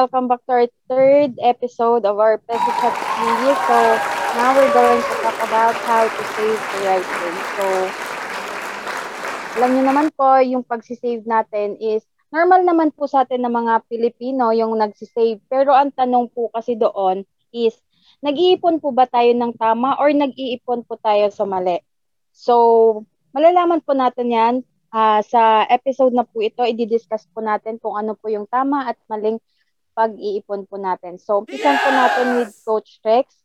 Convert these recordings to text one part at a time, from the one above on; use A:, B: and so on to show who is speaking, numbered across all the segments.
A: welcome back to our third episode of our Peso series. So, now we're going to talk about how to save the right way. So, alam niyo naman po, yung pagsisave natin is normal naman po sa atin ng mga Pilipino yung nagsisave. Pero ang tanong po kasi doon is, nag-iipon po ba tayo ng tama or nag-iipon po tayo sa mali? So, malalaman po natin yan uh, sa episode na po ito, i-discuss po natin kung ano po yung tama at maling pag-iipon po natin. So, umpisan po natin with Coach Rex.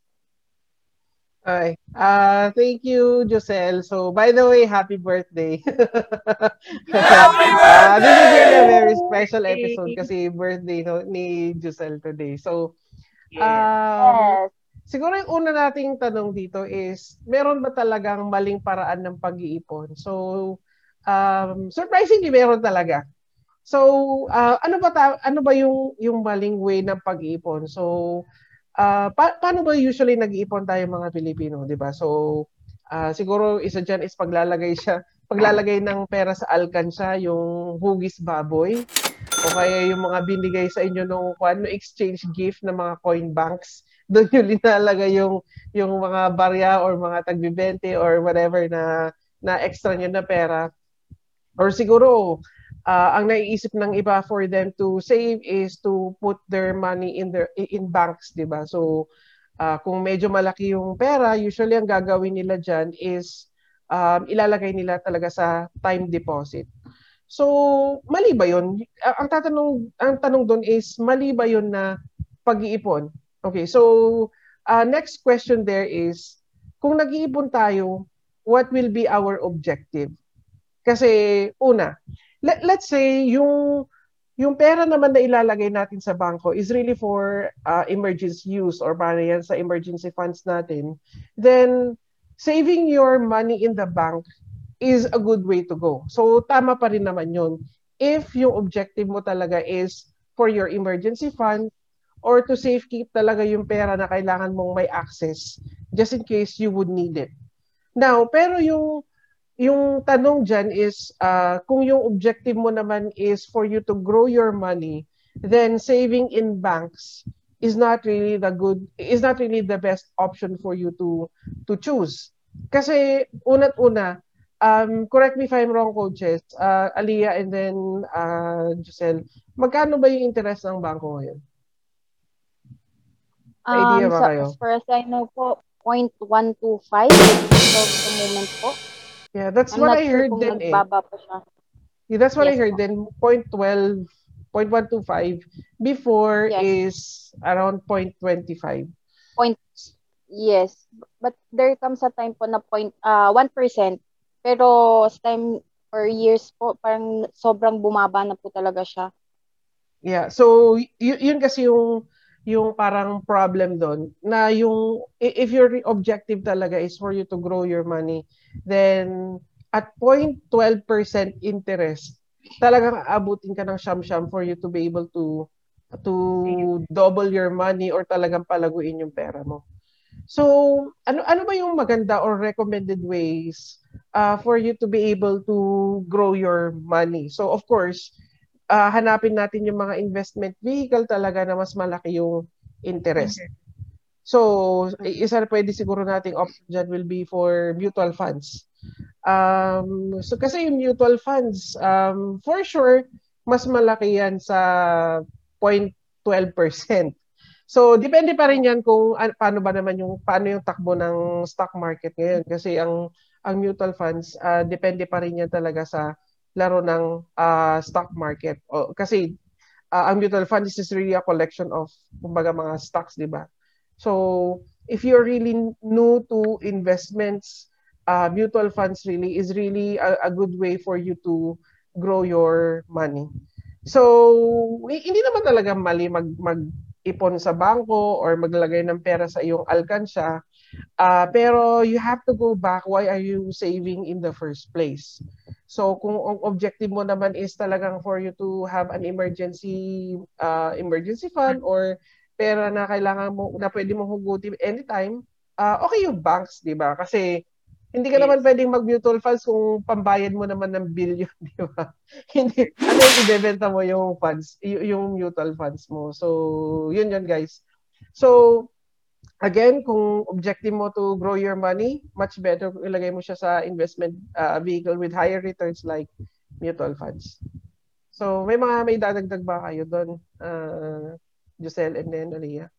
B: Hi. Uh, thank you, Josel. So, by the way, happy birthday. happy birthday! uh, this is really a very special episode kasi birthday no, ni Josel today. So, um, yes. siguro yung una nating tanong dito is, meron ba talagang maling paraan ng pag-iipon? So, um, surprisingly meron talaga. So, uh, ano ba ta- ano ba yung yung maling way ng pag-iipon? So, uh, pa- paano ba usually nag-iipon tayo mga Pilipino, 'di ba? So, uh, siguro isa diyan is paglalagay siya, paglalagay ng pera sa alkansya, yung hugis baboy o kaya yung mga binigay sa inyo nung ano exchange gift ng mga coin banks doon yung linalagay yung yung mga barya or mga tagbibente or whatever na na extra nyo na pera or siguro uh, ang naiisip ng iba for them to save is to put their money in their in banks, 'di ba? So uh, kung medyo malaki yung pera, usually ang gagawin nila diyan is um, ilalagay nila talaga sa time deposit. So, mali ba 'yon? Ang tatanong ang tanong doon is mali ba 'yon na pag-iipon? Okay, so uh, next question there is kung nag-iipon tayo, what will be our objective? Kasi una, let, let's say yung yung pera naman na ilalagay natin sa bangko is really for uh, emergency use or para yan sa emergency funds natin, then saving your money in the bank is a good way to go. So tama pa rin naman yun. If yung objective mo talaga is for your emergency fund or to safekeep talaga yung pera na kailangan mong may access just in case you would need it. Now, pero yung yung tanong dyan is, uh, kung yung objective mo naman is for you to grow your money, then saving in banks is not really the good, is not really the best option for you to to choose. Kasi una't una, um, correct me if I'm wrong, coaches, uh, Aliyah and then uh, Giselle, magkano ba yung interest ng bangko ngayon?
A: Idea um, ba so, kayo? As far as I know po, 0.125 so, moment po.
B: Yeah, that's I'm what I heard sure din eh. pa siya. Yeah, that's what yes, I heard then 0.12 0.125 before yes. is around 0.25.
A: Point Yes, but there comes a time po na point uh, 1%. Pero sa time or years po parang sobrang bumaba na po talaga siya.
B: Yeah, so y- yun kasi yung yung parang problem doon na yung if your objective talaga is for you to grow your money then at 0.12% interest, talagang abutin ka ng siyam-siyam for you to be able to to double your money or talagang palaguin yung pera mo. So, ano ano ba yung maganda or recommended ways uh, for you to be able to grow your money? So, of course, uh, hanapin natin yung mga investment vehicle talaga na mas malaki yung interest. Okay. So, isa na pwede siguro nating option dyan will be for mutual funds. Um, so, kasi yung mutual funds, um, for sure, mas malaki yan sa 0.12%. So, depende pa rin yan kung uh, paano ba naman yung, paano yung takbo ng stock market ngayon. Kasi ang, ang mutual funds, uh, depende pa rin yan talaga sa laro ng uh, stock market. O, kasi uh, ang mutual funds is really a collection of, kumbaga, mga stocks, di ba? So if you're really new to investments, uh, mutual funds really is really a, a good way for you to grow your money. So hindi naman talaga mali mag mag-ipon sa bangko or maglagay ng pera sa iyong alkansya. Uh, pero you have to go back, why are you saving in the first place? So kung ang objective mo naman is talagang for you to have an emergency uh, emergency fund or pera na kailangan mo, na pwede mong hugutin anytime, uh, okay yung banks, di ba? Kasi Hindi ka yes. naman pwedeng mag-mutual funds kung pambayad mo naman ng billion, di ba? Hindi. Ano yung ibebenta mo yung funds, y- yung mutual funds mo. So, yun yun guys. So, again, kung objective mo to grow your money, much better kung ilagay mo siya sa investment uh, vehicle with higher returns like mutual funds. So, may mga may dadagdag ba kayo doon, uh, Giselle and then Aliyah?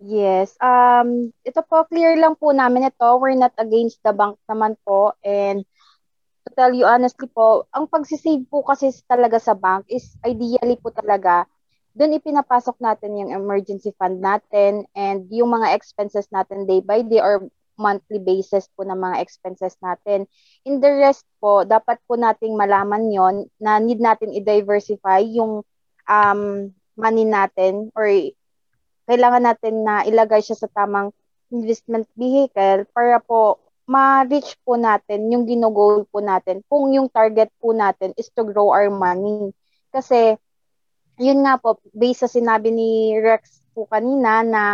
A: Yes. Um, ito po, clear lang po namin ito. We're not against the bank naman po. And to tell you honestly po, ang pagsisave po kasi talaga sa bank is ideally po talaga, doon ipinapasok natin yung emergency fund natin and yung mga expenses natin day by day or monthly basis po ng mga expenses natin. In the rest po, dapat po nating malaman yon na need natin i-diversify yung um, money natin or kailangan natin na ilagay siya sa tamang investment vehicle para po ma-reach po natin yung ginugol po natin kung yung target po natin is to grow our money. Kasi, yun nga po, based sa sinabi ni Rex po kanina na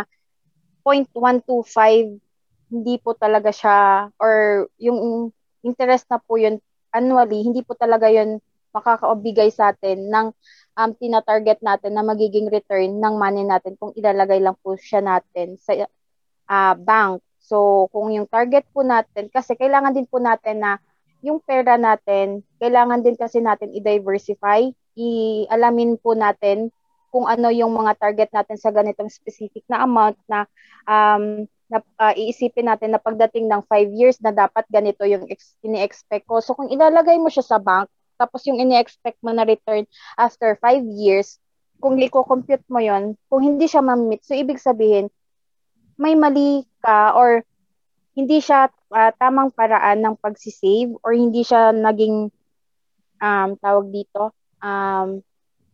A: 0.125 hindi po talaga siya or yung interest na po yun annually, hindi po talaga yun makakaobigay sa atin ng um, tina-target natin na magiging return ng money natin kung ilalagay lang po siya natin sa uh, bank. So, kung yung target po natin, kasi kailangan din po natin na yung pera natin, kailangan din kasi natin i-diversify, i-alamin po natin kung ano yung mga target natin sa ganitong specific na amount na um, na uh, iisipin natin na pagdating ng 5 years na dapat ganito yung ex- ini-expect ko. So kung ilalagay mo siya sa bank, tapos yung ini-expect mo na return after 5 years, kung liko-compute mo yon kung hindi siya ma-meet, so ibig sabihin, may mali ka or hindi siya uh, tamang paraan ng pagsisave or hindi siya naging um, tawag dito, um,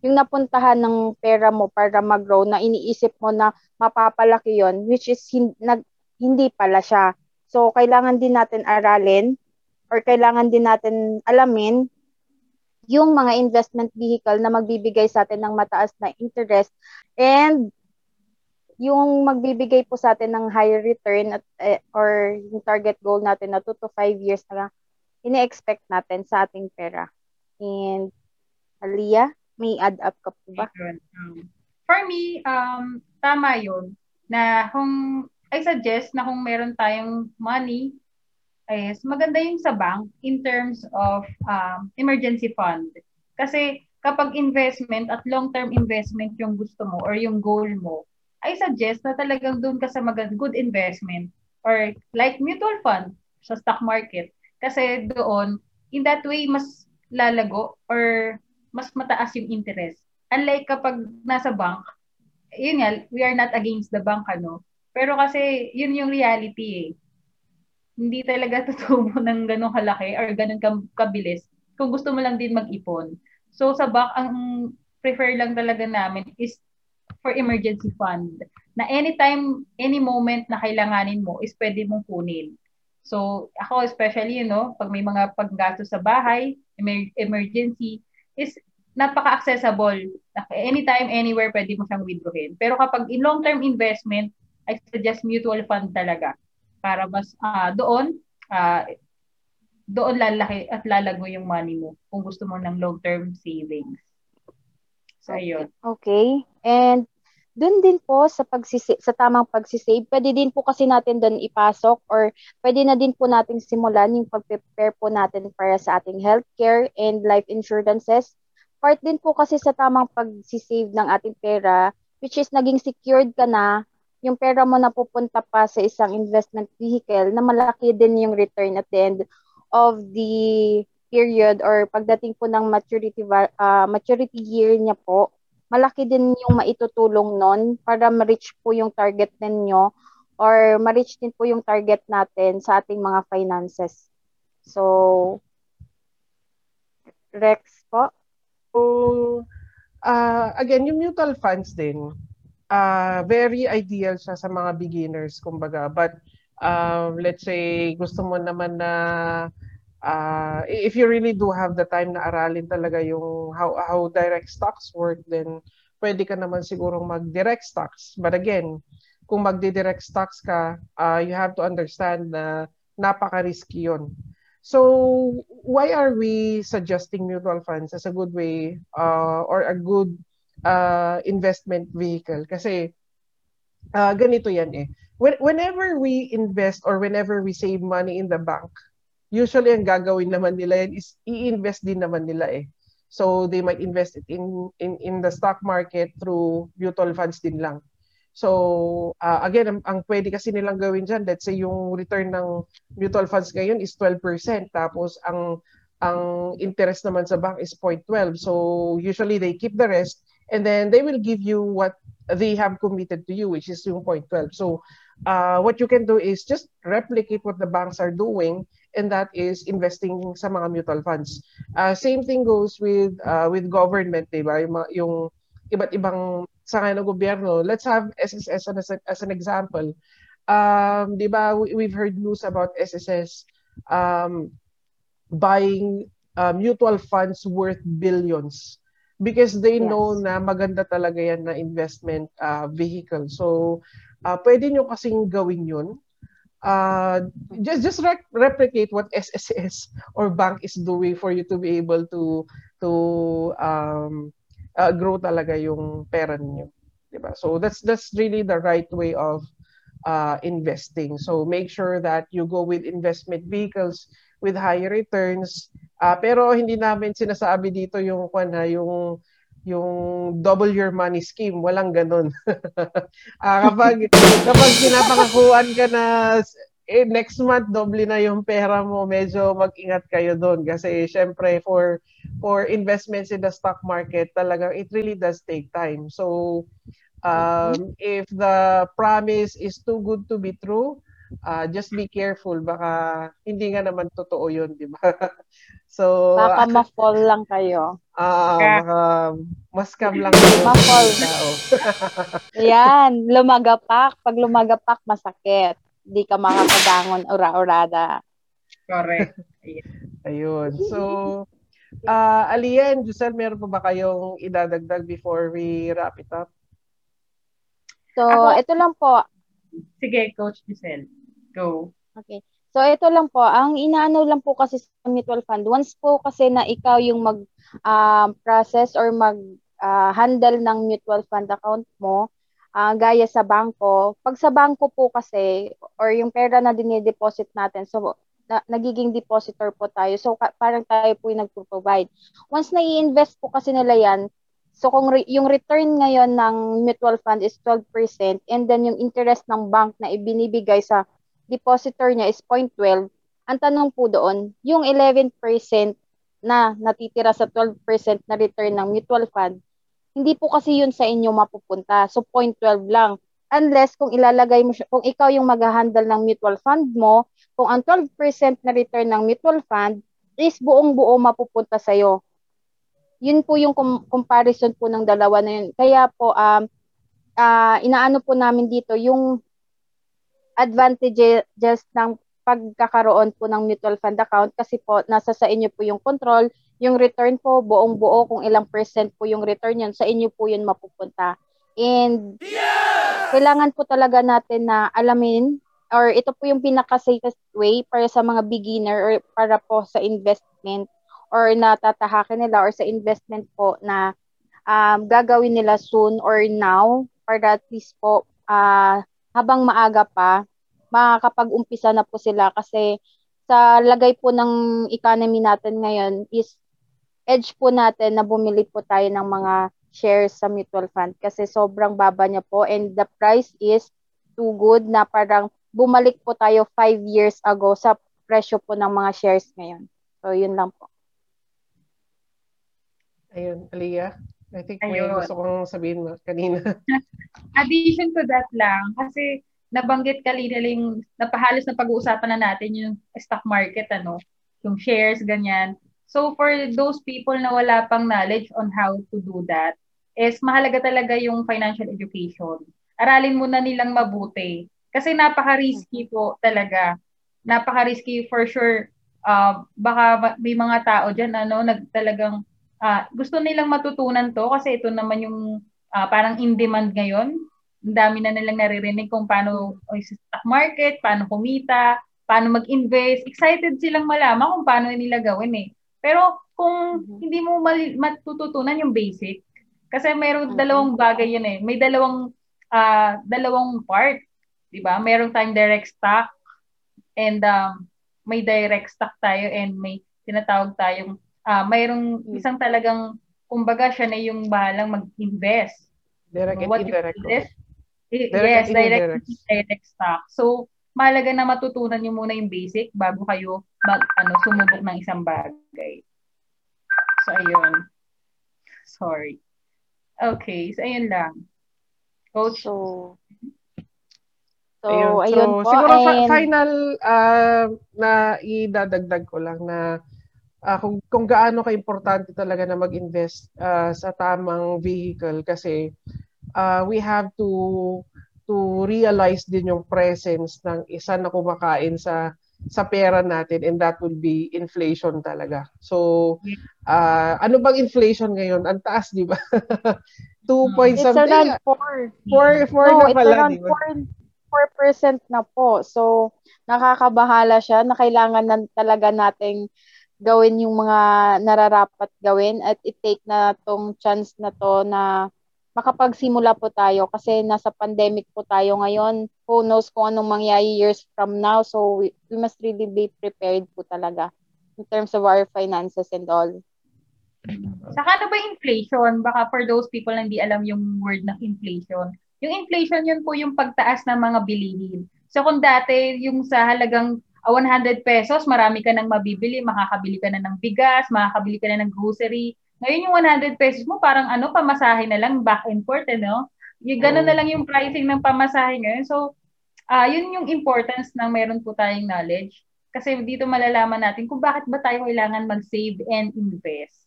A: yung napuntahan ng pera mo para mag-grow na iniisip mo na mapapalaki yon which is hin- nag- hindi pala siya. So, kailangan din natin aralin or kailangan din natin alamin yung mga investment vehicle na magbibigay sa atin ng mataas na interest and yung magbibigay po sa atin ng higher return at eh, or yung target goal natin na 2 to 5 years na ini-expect natin sa ating pera. And Alia, may add up ka po ba?
C: Um, for me, um, tama yun na kung I suggest na kung meron tayong money is maganda yung sa bank in terms of um, emergency fund. Kasi kapag investment at long-term investment yung gusto mo or yung goal mo, I suggest na talagang doon ka sa mag- good investment or like mutual fund sa stock market. Kasi doon, in that way, mas lalago or mas mataas yung interest. Unlike kapag nasa bank, yun nga, we are not against the bank, ano. Pero kasi, yun yung reality eh hindi talaga tutubo ng ganong kalaki or ganun kabilis kung gusto mo lang din mag-ipon. So sa back, ang prefer lang talaga namin is for emergency fund na anytime, any moment na kailanganin mo is pwede mong kunin. So ako especially, you know, pag may mga paggasto sa bahay, emer- emergency, is napaka-accessible. Anytime, anywhere, pwede mo siyang withdrawin. Pero kapag in long-term investment, I suggest mutual fund talaga para mas uh, doon uh, doon lalaki at lalago yung money mo kung gusto mo ng long-term savings. So, ayun.
A: Okay. And doon din po sa pagsisi sa tamang pagsisave, pwede din po kasi natin doon ipasok or pwede na din po nating simulan yung pag-prepare po natin para sa ating healthcare and life insurances. Part din po kasi sa tamang pagsisave ng ating pera, which is naging secured ka na yung pera mo na pupunta pa sa isang investment vehicle na malaki din yung return at the end of the period or pagdating po ng maturity uh, maturity year niya po, malaki din yung maitutulong nun para ma-reach po yung target ninyo or ma-reach din po yung target natin sa ating mga finances. So, Rex po?
B: So, uh, again, yung mutual funds din, uh, very ideal siya sa mga beginners, kumbaga. But uh, let's say gusto mo naman na uh, if you really do have the time na aralin talaga yung how how direct stocks work, then pwede ka naman sigurong mag-direct stocks. But again, kung magdi-direct stocks ka, uh, you have to understand na napaka-risky yun. So, why are we suggesting mutual funds as a good way uh, or a good uh, investment vehicle? Kasi uh, ganito yan eh. When, whenever we invest or whenever we save money in the bank, usually ang gagawin naman nila yan is i-invest din naman nila eh. So they might invest it in in in the stock market through mutual funds din lang. So, uh, again, ang, ang pwede kasi nilang gawin dyan, let's say yung return ng mutual funds ngayon is 12%, tapos ang ang interest naman sa bank is 0.12. So, usually they keep the rest and then they will give you what they have committed to you, which is yung 0.12. So, uh, what you can do is just replicate what the banks are doing and that is investing sa mga mutual funds. Uh, same thing goes with uh, with government, 'di ba? Yung, yung iba't ibang sa ng gobyerno. Let's have SSS as, a, as an example. Um, 'di ba, we, we've heard news about SSS um, buying uh, mutual funds worth billions because they yes. know na maganda talaga yan na investment uh, vehicle. So, uh, pwede nyo kasing gawin yun. Uh, just just re- replicate what SSS or bank is doing for you to be able to to um, uh, grow talaga yung pera niyo. 'Di ba? So that's that's really the right way of uh, investing. So make sure that you go with investment vehicles with higher returns. Uh, pero hindi namin sinasabi dito yung kwan yung yung double your money scheme, walang ganun. uh, kapag kapag pinapakakuan ka na eh, next month doble na yung pera mo, medyo mag-ingat kayo doon kasi syempre for for investments in the stock market, talagang it really does take time. So um, if the promise is too good to be true, uh, just be careful baka hindi nga naman totoo 'yun, di ba?
A: so baka ma-fall lang kayo.
B: Ah, uh, baka mas scam lang kayo.
A: ma-fall. Yan, lumagapak. Pag lumagapak, masakit di ka makakabangon ura-urada.
C: Correct.
B: Ayun. So, uh, Alian, Giselle, meron pa ba kayong idadagdag before we wrap it up?
A: So, Ako, ito lang po.
C: Sige, Coach Giselle. Go.
A: Okay. So, ito lang po. Ang inaano lang po kasi sa mutual fund, once po kasi na ikaw yung ah, uh, or mag-handle ah, uh, ng mutual fund account mo, uh, gaya sa bangko. Pag sa bangko po kasi, or yung pera na dinideposit natin, so na, nagiging depositor po tayo. So ka, parang tayo po yung nagpo-provide. Once na i-invest po kasi nila yan, so kung re, yung return ngayon ng mutual fund is 12% and then yung interest ng bank na ibinibigay sa depositor niya is 0.12, ang tanong po doon, yung 11% na natitira sa 12% na return ng mutual fund, hindi po kasi yun sa inyo mapupunta. So 0.12 lang. Unless kung ilalagay mo siya, kung ikaw yung mag-handle ng mutual fund mo, kung ang 12% na return ng mutual fund is buong buo mapupunta sa iyo. Yun po yung com- comparison po ng dalawa na yun. Kaya po um uh, inaano po namin dito yung advantages ng pagkakaroon po ng mutual fund account kasi po nasa sa inyo po yung control yung return po, buong buo, kung ilang percent po yung return yan, sa inyo po yun mapupunta. And yeah! kailangan po talaga natin na alamin or ito po yung pinaka-safest way para sa mga beginner or para po sa investment or natatahakin nila or sa investment po na um, gagawin nila soon or now para at least po uh, habang maaga pa makakapag-umpisa na po sila kasi sa lagay po ng economy natin ngayon is edge po natin na bumili po tayo ng mga shares sa mutual fund kasi sobrang baba niya po and the price is too good na parang bumalik po tayo 5 years ago sa presyo po ng mga shares ngayon. So, yun lang po.
B: Ayun, Aliyah. I think may Ayun. gusto kong sabihin kanina.
C: Addition to that lang, kasi nabanggit kanina yung napahalos na pag-uusapan na natin yung stock market, ano, yung shares, ganyan. So for those people na wala pang knowledge on how to do that, is mahalaga talaga yung financial education. Aralin muna nilang mabuti. Kasi napaka-risky po talaga. Napaka-risky for sure. Uh, baka may mga tao dyan, ano, nagtalagang uh, gusto nilang matutunan to kasi ito naman yung uh, parang in-demand ngayon. Ang dami na nilang naririnig kung paano o stock market, paano kumita, paano mag-invest. Excited silang malaman kung paano nila gawin eh. Pero kung
A: Mhm.
C: hindi mo mali- matututunan yung basic, kasi mayroong
A: Mhm.
C: dalawang bagay yun eh. May dalawang ah dalawang part, 'di ba? Meron tayong direct stock and um, may direct stock tayo and may tinatawag tayong ah mayroong
A: Mm.
C: isang talagang kumbaga siya na yung bahalang mag-invest.
B: Direct and
C: What you
B: indirect.
C: invest,
B: Direct
C: yes,
B: and
C: direct,
B: indirect.
C: direct stock. So, mahalaga na matutunan niyo muna yung basic bago kayo mag, ano, sumubok ng isang bagay. So, ayun. Sorry. Okay, so ayun lang. Coach,
A: So, so
B: Ayun.
A: ayun,
B: So,
A: po.
B: siguro
A: and,
B: final uh, na idadagdag ko lang na ah, kung, kung gaano ka-importante talaga na mag-invest ah, sa tamang vehicle kasi ah, we have to to realize din yung presence ng isa na kumakain sa sa pera natin and that will be inflation talaga. So, ah, ano bang inflation ngayon? Ang taas, di ba? 2 point
A: it's
B: something.
A: around 4.
B: 4, 4
A: No,
B: na
A: it's
B: pala,
A: around
B: di ba?
A: 4, 4% na po. So, nakakabahala siya na kailangan na talaga nating gawin yung mga nararapat gawin at i-take na tong chance na to na makapagsimula po tayo kasi nasa pandemic po tayo ngayon. Who knows kung anong mangyayari years from now. So, we, we must really be prepared po talaga in terms of our finances and all.
C: Saka ano ba inflation? Baka for those people na hindi alam yung word na inflation. Yung inflation yun po yung pagtaas ng mga bilihin. So kung dati yung sa halagang 100 pesos, marami ka nang mabibili, makakabili ka na ng bigas, makakabili ka na ng grocery. Ngayon yung 100 pesos mo parang ano, pamasahe na lang, back and forth, ano? Yung gano'n na lang yung pricing ng pamasahe ngayon. So, ah yun yung importance ng meron po tayong knowledge. Kasi dito malalaman natin kung bakit ba tayo kailangan mag-save and invest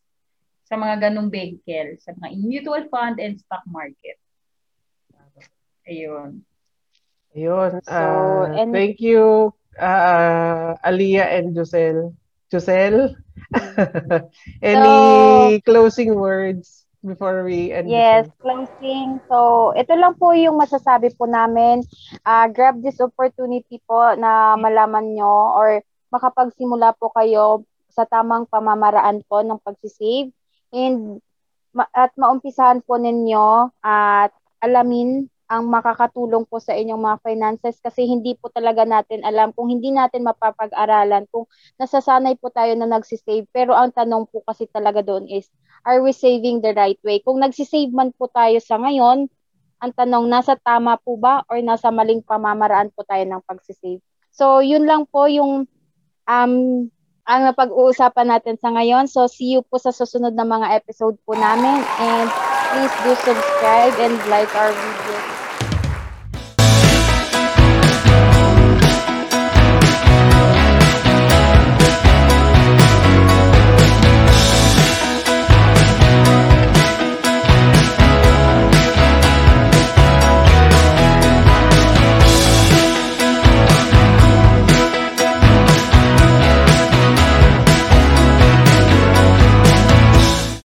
C: sa mga ganong vehicle, sa mga mutual fund and stock market. Ayun.
B: Ayun.
A: So,
B: ah,
A: and-
B: thank you, uh, Aliyah and Josel. Josel? Any closing words before we end
A: Yes,
B: this?
A: closing. So, ito lang po yung masasabi po namin. Ah, grab this opportunity po na malaman nyo or makapagsimula po kayo sa tamang pamamaraan po ng pagsisave and ma- at maumpisahan po ninyo at alamin ang makakatulong po sa inyong mga finances kasi hindi po talaga natin alam kung hindi natin mapapag-aralan kung nasasanay po tayo na nagsisave pero ang tanong po kasi talaga doon is are we saving the right way? Kung nagsisave man po tayo sa ngayon, ang tanong, nasa tama po ba or nasa maling pamamaraan po tayo ng pagsisave? So, yun lang po yung um, ang napag-uusapan natin sa ngayon. So, see you po sa susunod na mga episode po namin. And please do subscribe and like our videos.